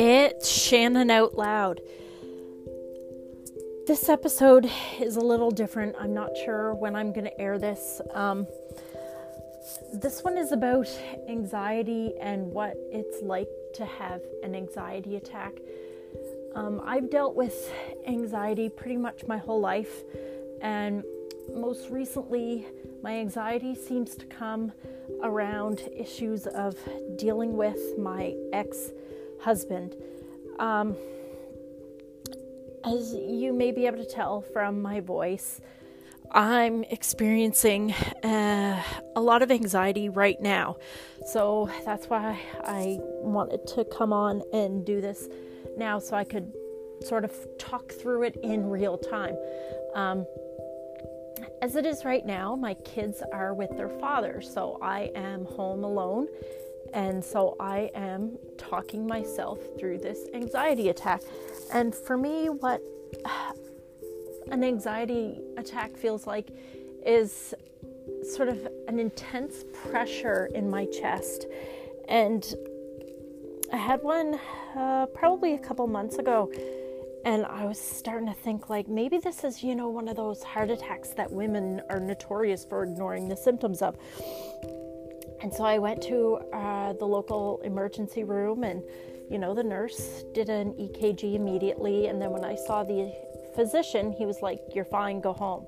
It's Shannon out loud. This episode is a little different. I'm not sure when I'm going to air this. Um, this one is about anxiety and what it's like to have an anxiety attack. Um, I've dealt with anxiety pretty much my whole life, and most recently, my anxiety seems to come around issues of dealing with my ex husband. Um, as you may be able to tell from my voice, I'm experiencing uh, a lot of anxiety right now. So that's why I wanted to come on and do this now so I could sort of talk through it in real time. Um, as it is right now, my kids are with their father, so I am home alone. And so I am talking myself through this anxiety attack. And for me, what an anxiety attack feels like is sort of an intense pressure in my chest. And I had one uh, probably a couple months ago and I was starting to think like maybe this is you know one of those heart attacks that women are notorious for ignoring the symptoms of. And so I went to uh, the local emergency room, and you know the nurse did an EKG immediately, and then when I saw the physician, he was like, "You're fine, go home."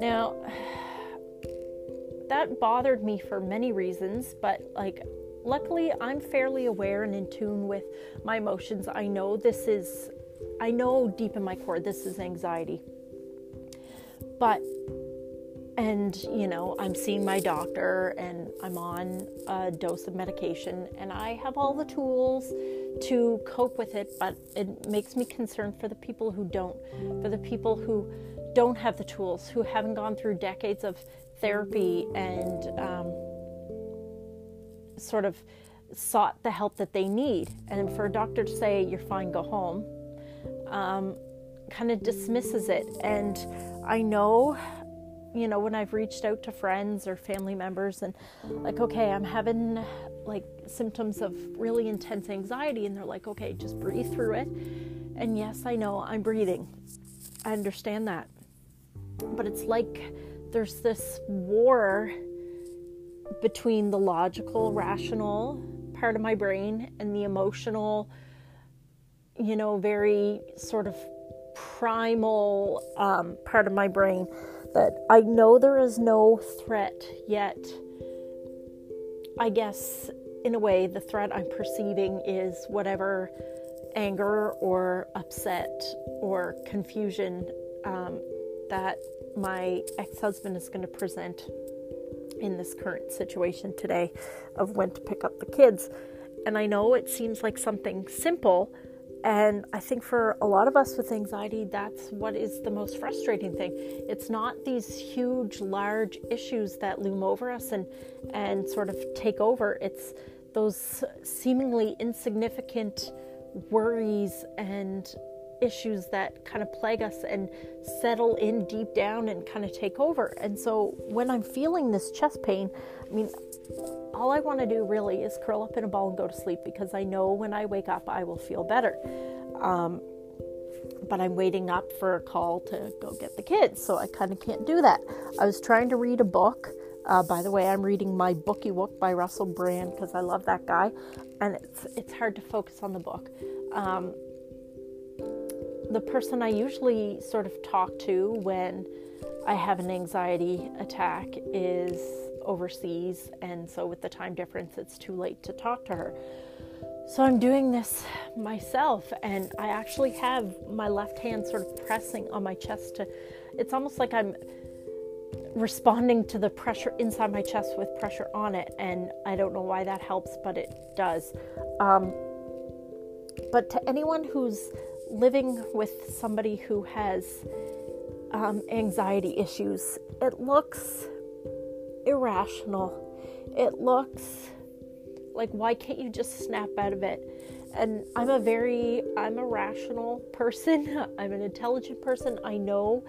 Now that bothered me for many reasons, but like luckily I'm fairly aware and in tune with my emotions. I know this is I know deep in my core this is anxiety. But, and you know, I'm seeing my doctor and I'm on a dose of medication and I have all the tools to cope with it, but it makes me concerned for the people who don't, for the people who don't have the tools, who haven't gone through decades of therapy and um, sort of sought the help that they need. And for a doctor to say, you're fine, go home, um, kind of dismisses it. And I know, you know, when I've reached out to friends or family members and, like, okay, I'm having like symptoms of really intense anxiety, and they're like, okay, just breathe through it. And yes, I know I'm breathing. I understand that. But it's like there's this war between the logical, rational part of my brain and the emotional, you know, very sort of primal um, part of my brain that I know there is no threat yet. I guess, in a way, the threat I'm perceiving is whatever anger or upset or confusion um, that my ex husband is going to present in this current situation today of when to pick up the kids. And I know it seems like something simple, and I think for a lot of us with anxiety, that's what is the most frustrating thing. It's not these huge, large issues that loom over us and, and sort of take over. It's those seemingly insignificant worries and issues that kind of plague us and settle in deep down and kind of take over. And so when I'm feeling this chest pain, I mean, all I want to do really is curl up in a ball and go to sleep because I know when I wake up I will feel better. Um, but I'm waiting up for a call to go get the kids, so I kind of can't do that. I was trying to read a book. Uh, by the way, I'm reading my Booky Wook by Russell Brand because I love that guy, and it's it's hard to focus on the book. Um, the person I usually sort of talk to when I have an anxiety attack is overseas, and so with the time difference, it's too late to talk to her. So I'm doing this myself, and I actually have my left hand sort of pressing on my chest to. It's almost like I'm responding to the pressure inside my chest with pressure on it, and I don't know why that helps, but it does. Um, but to anyone who's living with somebody who has um, anxiety issues, it looks irrational. It looks like why can't you just snap out of it? And I'm a very I'm a rational person. I'm an intelligent person. I know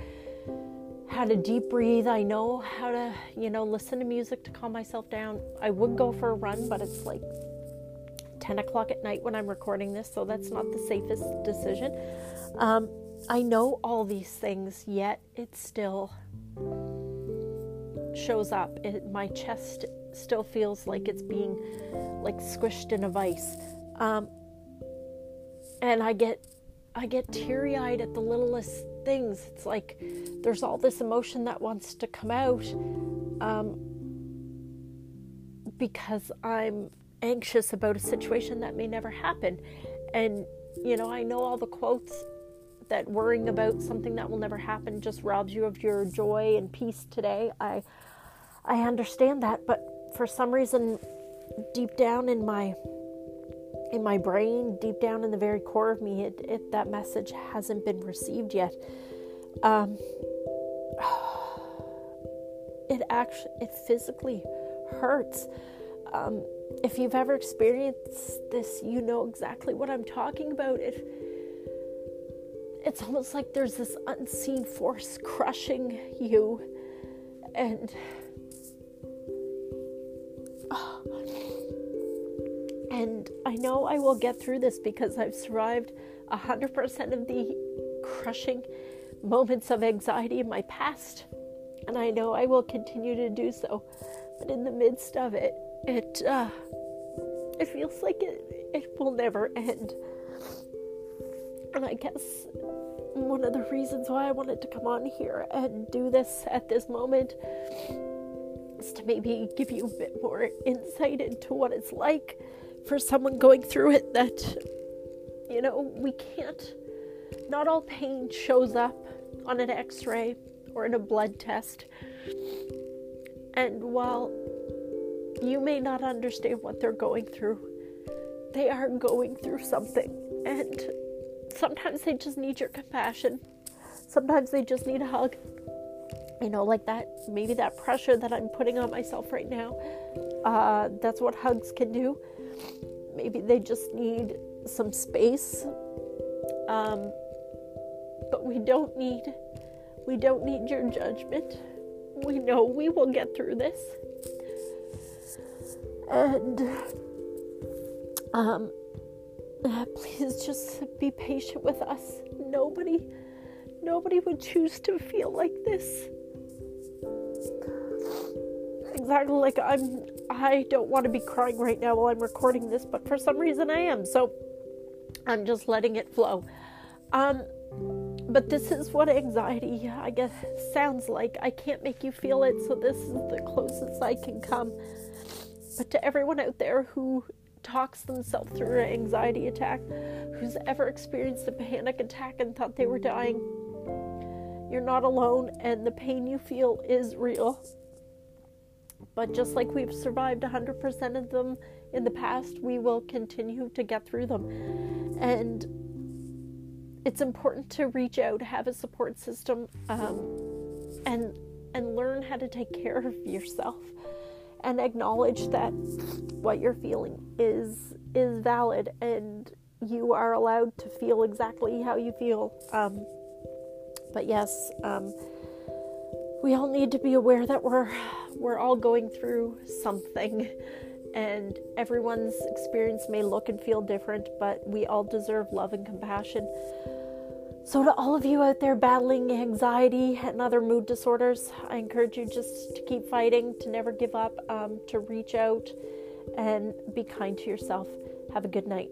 how to deep breathe. I know how to, you know, listen to music to calm myself down. I would go for a run, but it's like 10 o'clock at night when I'm recording this, so that's not the safest decision. Um, I know all these things, yet it still shows up. It, my chest still feels like it's being like squished in a vice. Um, and I get I get teary-eyed at the littlest things. It's like there's all this emotion that wants to come out um, because I'm anxious about a situation that may never happen. And you know, I know all the quotes that worrying about something that will never happen just robs you of your joy and peace today. I I understand that, but for some reason deep down in my in my brain, deep down in the very core of me, it, it that message hasn't been received yet. Um, it actually, it physically hurts. Um, if you've ever experienced this, you know exactly what I'm talking about. It, it's almost like there's this unseen force crushing you, and And I know I will get through this because I've survived 100% of the crushing moments of anxiety in my past. And I know I will continue to do so. But in the midst of it, it, uh, it feels like it, it will never end. And I guess one of the reasons why I wanted to come on here and do this at this moment is to maybe give you a bit more insight into what it's like for someone going through it that, you know, we can't, not all pain shows up on an x ray or in a blood test. And while you may not understand what they're going through, they are going through something. And sometimes they just need your compassion. Sometimes they just need a hug. You know, like that, maybe that pressure that I'm putting on myself right now. Uh, that's what hugs can do. Maybe they just need some space. Um, but we don't need we don't need your judgment. We know we will get through this. And um, please just be patient with us. Nobody nobody would choose to feel like this. Exactly like I'm I don't want to be crying right now while I'm recording this, but for some reason I am. So I'm just letting it flow. Um, but this is what anxiety, I guess, sounds like. I can't make you feel it, so this is the closest I can come. But to everyone out there who talks themselves through an anxiety attack, who's ever experienced a panic attack and thought they were dying, you're not alone, and the pain you feel is real. But just like we've survived 100% of them in the past, we will continue to get through them. And it's important to reach out, have a support system, um, and and learn how to take care of yourself, and acknowledge that what you're feeling is is valid, and you are allowed to feel exactly how you feel. Um, but yes, um, we all need to be aware that we're we're all going through something and everyone's experience may look and feel different, but we all deserve love and compassion. So, to all of you out there battling anxiety and other mood disorders, I encourage you just to keep fighting, to never give up, um, to reach out and be kind to yourself. Have a good night.